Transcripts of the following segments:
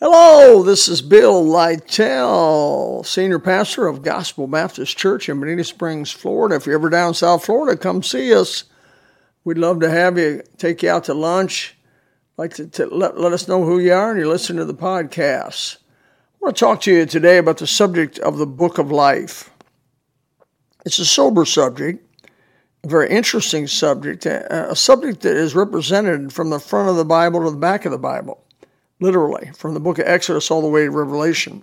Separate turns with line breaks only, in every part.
Hello, this is Bill Lytell, Senior Pastor of Gospel Baptist Church in Bonita Springs, Florida. If you're ever down South Florida, come see us. We'd love to have you, take you out to lunch. Like to, to let, let us know who you are and you listen to the podcast. I want to talk to you today about the subject of the book of life. It's a sober subject, a very interesting subject, a subject that is represented from the front of the Bible to the back of the Bible literally, from the book of Exodus all the way to Revelation.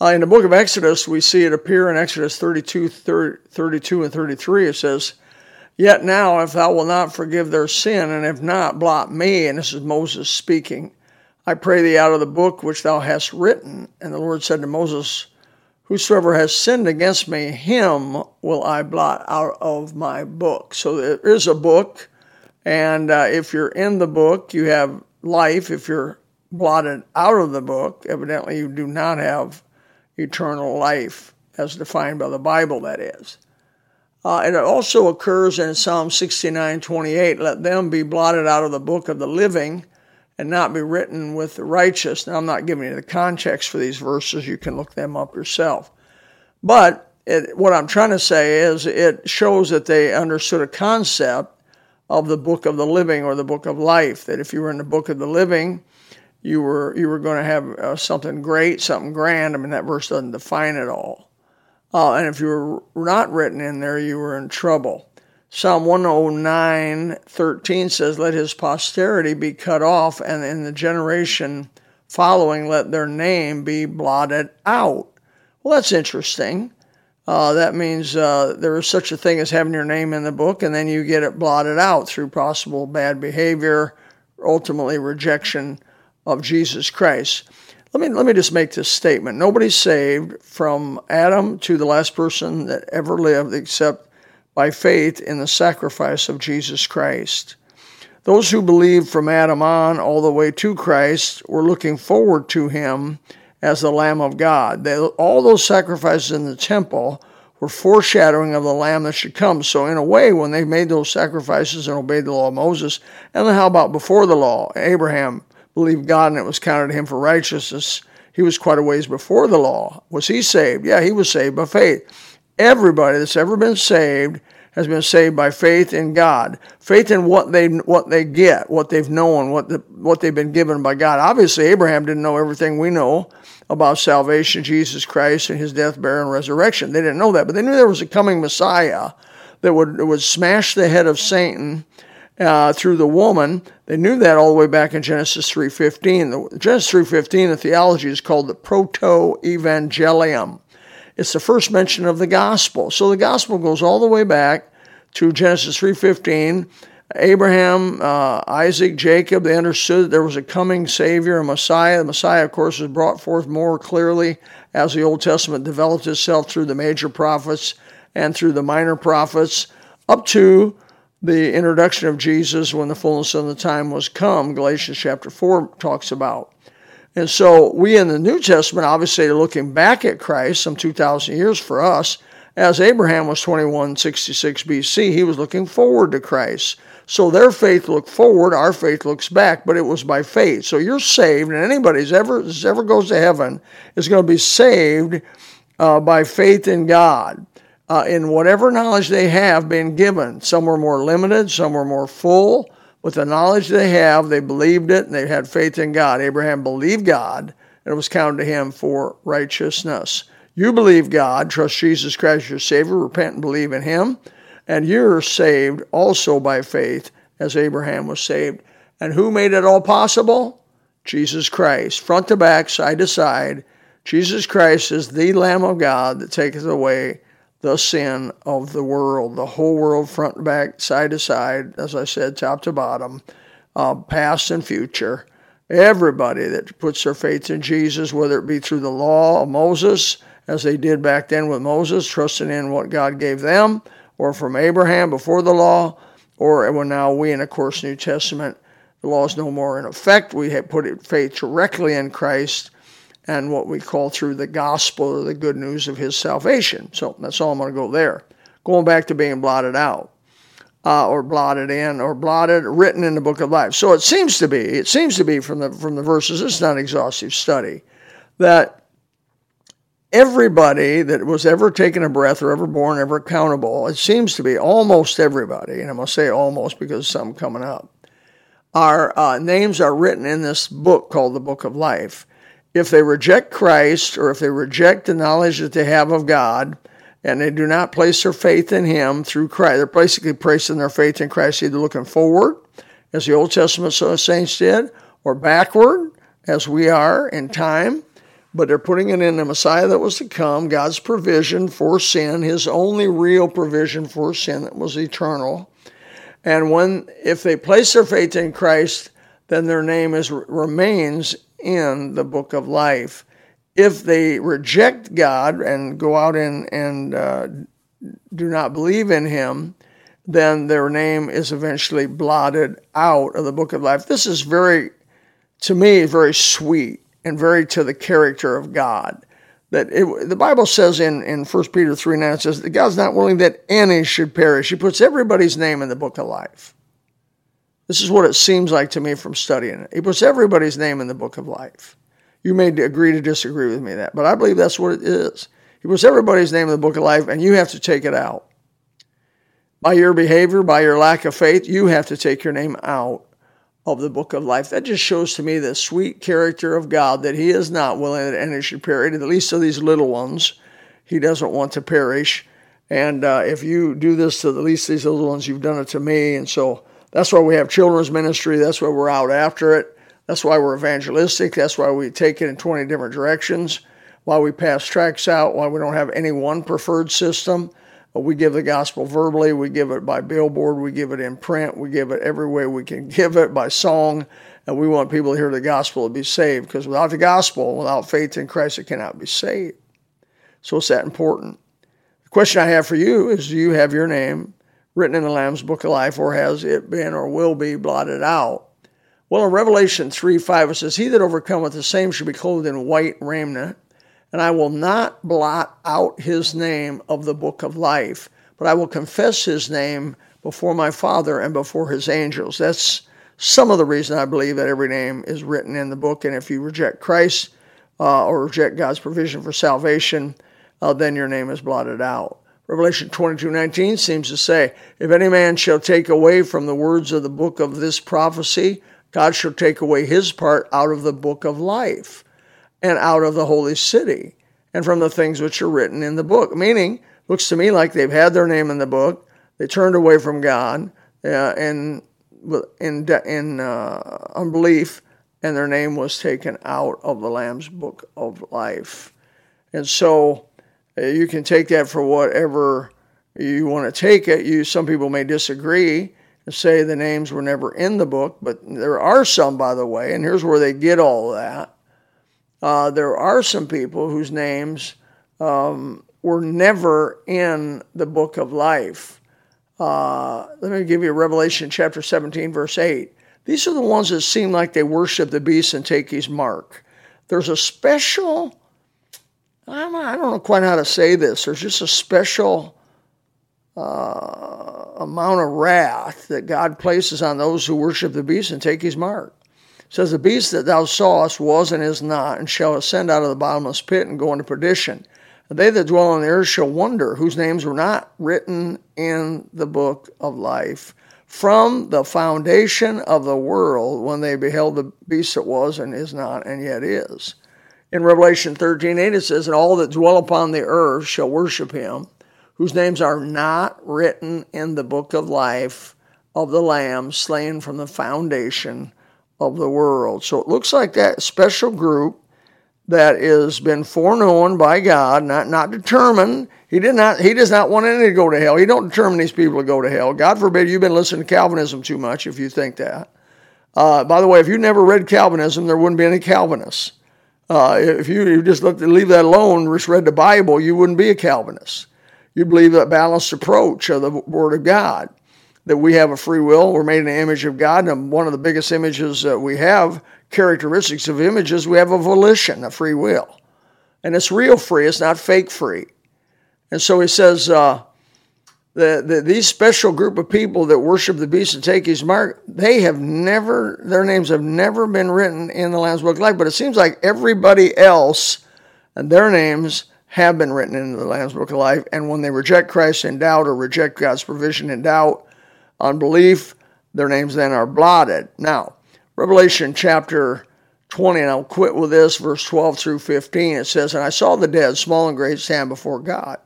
Uh, in the book of Exodus, we see it appear in Exodus 32, 30, 32 and 33. It says, Yet now, if thou wilt not forgive their sin, and if not, blot me, and this is Moses speaking, I pray thee out of the book which thou hast written. And the Lord said to Moses, Whosoever has sinned against me, him will I blot out of my book. So there is a book, and uh, if you're in the book, you have life, if you're blotted out of the book, evidently you do not have eternal life as defined by the Bible, that is. Uh, it also occurs in Psalm 69 28 let them be blotted out of the book of the living and not be written with the righteous. Now, I'm not giving you the context for these verses, you can look them up yourself. But it, what I'm trying to say is it shows that they understood a concept of the book of the living or the book of life. That if you were in the book of the living, you were you were going to have uh, something great, something grand. I mean, that verse doesn't define it all. Uh, and if you were not written in there, you were in trouble. Psalm 109, 13 says, Let his posterity be cut off, and in the generation following, let their name be blotted out. Well, that's interesting. Uh, that means uh, there is such a thing as having your name in the book, and then you get it blotted out through possible bad behavior, ultimately rejection of Jesus Christ. Let me let me just make this statement: nobody's saved from Adam to the last person that ever lived, except by faith in the sacrifice of Jesus Christ. Those who believe from Adam on all the way to Christ were looking forward to him as the Lamb of God. They, all those sacrifices in the temple were foreshadowing of the Lamb that should come. So, in a way, when they made those sacrifices and obeyed the law of Moses, and then how about before the law? Abraham believed God and it was counted to him for righteousness. He was quite a ways before the law. Was he saved? Yeah, he was saved by faith. Everybody that's ever been saved has been saved by faith in God, faith in what they what they get, what they've known, what the, what they've been given by God. Obviously, Abraham didn't know everything we know about salvation, Jesus Christ, and his death, burial, and resurrection. They didn't know that, but they knew there was a coming Messiah that would would smash the head of Satan. Uh, through the woman, they knew that all the way back in Genesis 3:15. The, Genesis 3:15, the theology is called the proto-evangelium. It's the first mention of the gospel. So the gospel goes all the way back to Genesis 3:15. Abraham, uh, Isaac, Jacob, they understood that there was a coming Savior, a Messiah. The Messiah, of course, was brought forth more clearly as the Old Testament developed itself through the major prophets and through the minor prophets, up to the introduction of Jesus when the fullness of the time was come, Galatians chapter 4 talks about. And so we in the New Testament obviously are looking back at Christ some 2,000 years for us. As Abraham was 2166 BC, he was looking forward to Christ. So their faith looked forward, our faith looks back, but it was by faith. So you're saved, and anybody who's ever, ever goes to heaven is going to be saved uh, by faith in God. Uh, in whatever knowledge they have been given. Some were more limited, some were more full. With the knowledge they have, they believed it and they had faith in God. Abraham believed God and it was counted to him for righteousness. You believe God, trust Jesus Christ your Savior, repent and believe in Him, and you're saved also by faith as Abraham was saved. And who made it all possible? Jesus Christ. Front to back, side to side. Jesus Christ is the Lamb of God that taketh away the sin of the world, the whole world, front back, side to side, as I said, top to bottom, uh, past and future. Everybody that puts their faith in Jesus, whether it be through the law of Moses, as they did back then with Moses, trusting in what God gave them, or from Abraham before the law, or when now we in, of course, New Testament, the law is no more in effect. We have put faith directly in Christ and what we call through the gospel or the good news of his salvation. So that's all I'm going to go there. Going back to being blotted out. uh, or blotted in, or blotted, written in the book of life. So it seems to be, it seems to be from the from the verses. It's not an exhaustive study that everybody that was ever taken a breath or ever born, ever accountable, it seems to be almost everybody, and I'm to say almost because some coming up, our uh, names are written in this book called the Book of Life. If they reject Christ or if they reject the knowledge that they have of God, and they do not place their faith in Him through Christ, they're basically placing their faith in Christ either looking forward, as the Old Testament saints did, or backward, as we are in time but they're putting it in the Messiah that was to come, God's provision for sin, his only real provision for sin that was eternal. And when if they place their faith in Christ, then their name is remains in the book of life. If they reject God and go out and and uh, do not believe in Him, then their name is eventually blotted out of the book of life. This is very, to me, very sweet and very to the character of God. That it, the Bible says in, in 1 Peter 3 9, it says that God's not willing that any should perish. He puts everybody's name in the book of life. This is what it seems like to me from studying it. He puts everybody's name in the book of life. You may agree to disagree with me that, but I believe that's what it is. He puts everybody's name in the book of life, and you have to take it out. By your behavior, by your lack of faith, you have to take your name out of the book of life. That just shows to me the sweet character of God that He is not willing that any should perish, at least of these little ones. He doesn't want to perish. And uh, if you do this to the least of these little ones, you've done it to me. And so that's why we have children's ministry. That's why we're out after it. That's why we're evangelistic. That's why we take it in 20 different directions. Why we pass tracts out. Why we don't have any one preferred system. Uh, we give the gospel verbally, we give it by billboard, we give it in print, we give it every way we can give it by song. And we want people to hear the gospel to be saved because without the gospel, without faith in Christ, it cannot be saved. So it's that important. The question I have for you is Do you have your name written in the Lamb's Book of Life, or has it been or will be blotted out? Well, in Revelation 3 5, it says, He that overcometh the same shall be clothed in white raiment and I will not blot out his name of the book of life, but I will confess his name before my Father and before his angels. That's some of the reason I believe that every name is written in the book. And if you reject Christ uh, or reject God's provision for salvation, uh, then your name is blotted out. Revelation 22:19 seems to say, "If any man shall take away from the words of the book of this prophecy, God shall take away his part out of the book of life." and out of the holy city and from the things which are written in the book. Meaning, looks to me like they've had their name in the book, they turned away from God uh, and in in uh, unbelief, and their name was taken out of the Lamb's book of life. And so, you can take that for whatever you want to take it. You some people may disagree and say the names were never in the book, but there are some, by the way, and here's where they get all that uh, there are some people whose names um, were never in the book of life. Uh, let me give you Revelation chapter 17, verse 8. These are the ones that seem like they worship the beast and take his mark. There's a special, I don't know quite how to say this, there's just a special uh, amount of wrath that God places on those who worship the beast and take his mark says, The beast that thou sawest was and is not, and shall ascend out of the bottomless pit and go into perdition. And they that dwell on the earth shall wonder, whose names were not written in the book of life from the foundation of the world when they beheld the beast that was and is not and yet is. In Revelation 13 8, it says, And all that dwell upon the earth shall worship him, whose names are not written in the book of life of the Lamb slain from the foundation of the world. So it looks like that special group that has been foreknown by God, not not determined. He did not. He does not want any to go to hell. He don't determine these people to go to hell. God forbid you've been listening to Calvinism too much if you think that. Uh, by the way, if you never read Calvinism, there wouldn't be any Calvinists. Uh, if you, you just looked, leave that alone, just read the Bible, you wouldn't be a Calvinist. You believe that balanced approach of the Word of God that we have a free will. We're made in the image of God. And one of the biggest images that we have, characteristics of images, we have a volition, a free will. And it's real free, it's not fake free. And so he says, uh, the, the, these special group of people that worship the beast and take his mark, they have never, their names have never been written in the Lamb's Book of Life. But it seems like everybody else and their names have been written in the Lamb's Book of Life. And when they reject Christ in doubt or reject God's provision in doubt, unbelief, their names then are blotted. Now, Revelation chapter 20, and I'll quit with this, verse 12 through 15. It says, And I saw the dead, small and great, stand before God.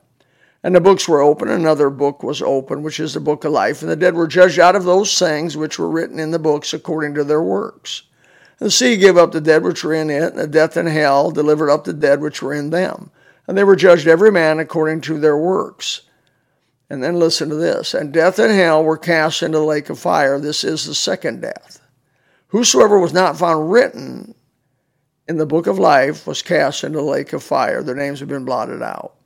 And the books were open, another book was open, which is the book of life. And the dead were judged out of those things which were written in the books according to their works. And the sea gave up the dead which were in it, and death and hell delivered up the dead which were in them. And they were judged every man according to their works. And then listen to this. And death and hell were cast into the lake of fire. This is the second death. Whosoever was not found written in the book of life was cast into the lake of fire. Their names have been blotted out.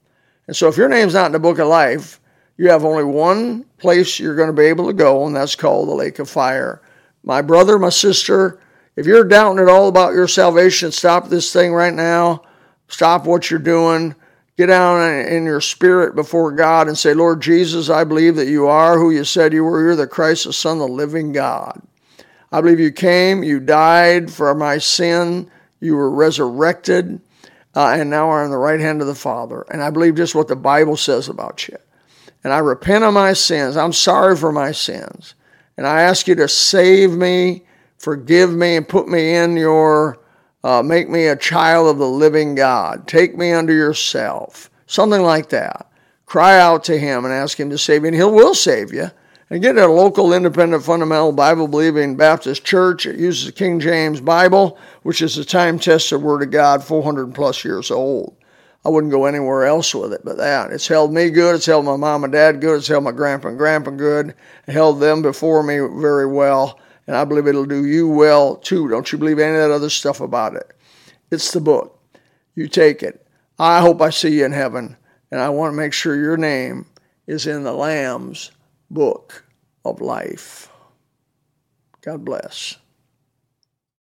And so if your name's not in the book of life, you have only one place you're going to be able to go, and that's called the lake of fire. My brother, my sister, if you're doubting at all about your salvation, stop this thing right now. Stop what you're doing. Get down in your spirit before God and say, Lord Jesus, I believe that you are who you said you were. You're the Christ, the Son of the living God. I believe you came, you died for my sin, you were resurrected uh, and now are on the right hand of the Father. And I believe just what the Bible says about you. And I repent of my sins. I'm sorry for my sins. And I ask you to save me, forgive me, and put me in your, uh, make me a child of the living God. Take me under yourself. Something like that. Cry out to Him and ask Him to save you, and He will save you and get a local independent fundamental Bible believing Baptist church. It uses the King James Bible, which is a time tested Word of God, 400 plus years old. I wouldn't go anywhere else with it but that. It's held me good. It's held my mom and dad good. It's held my grandpa and grandpa good. It held them before me very well. And I believe it'll do you well too. Don't you believe any of that other stuff about it? It's the book. You take it. I hope I see you in heaven. And I want to make sure your name is in the Lamb's book of life. God bless.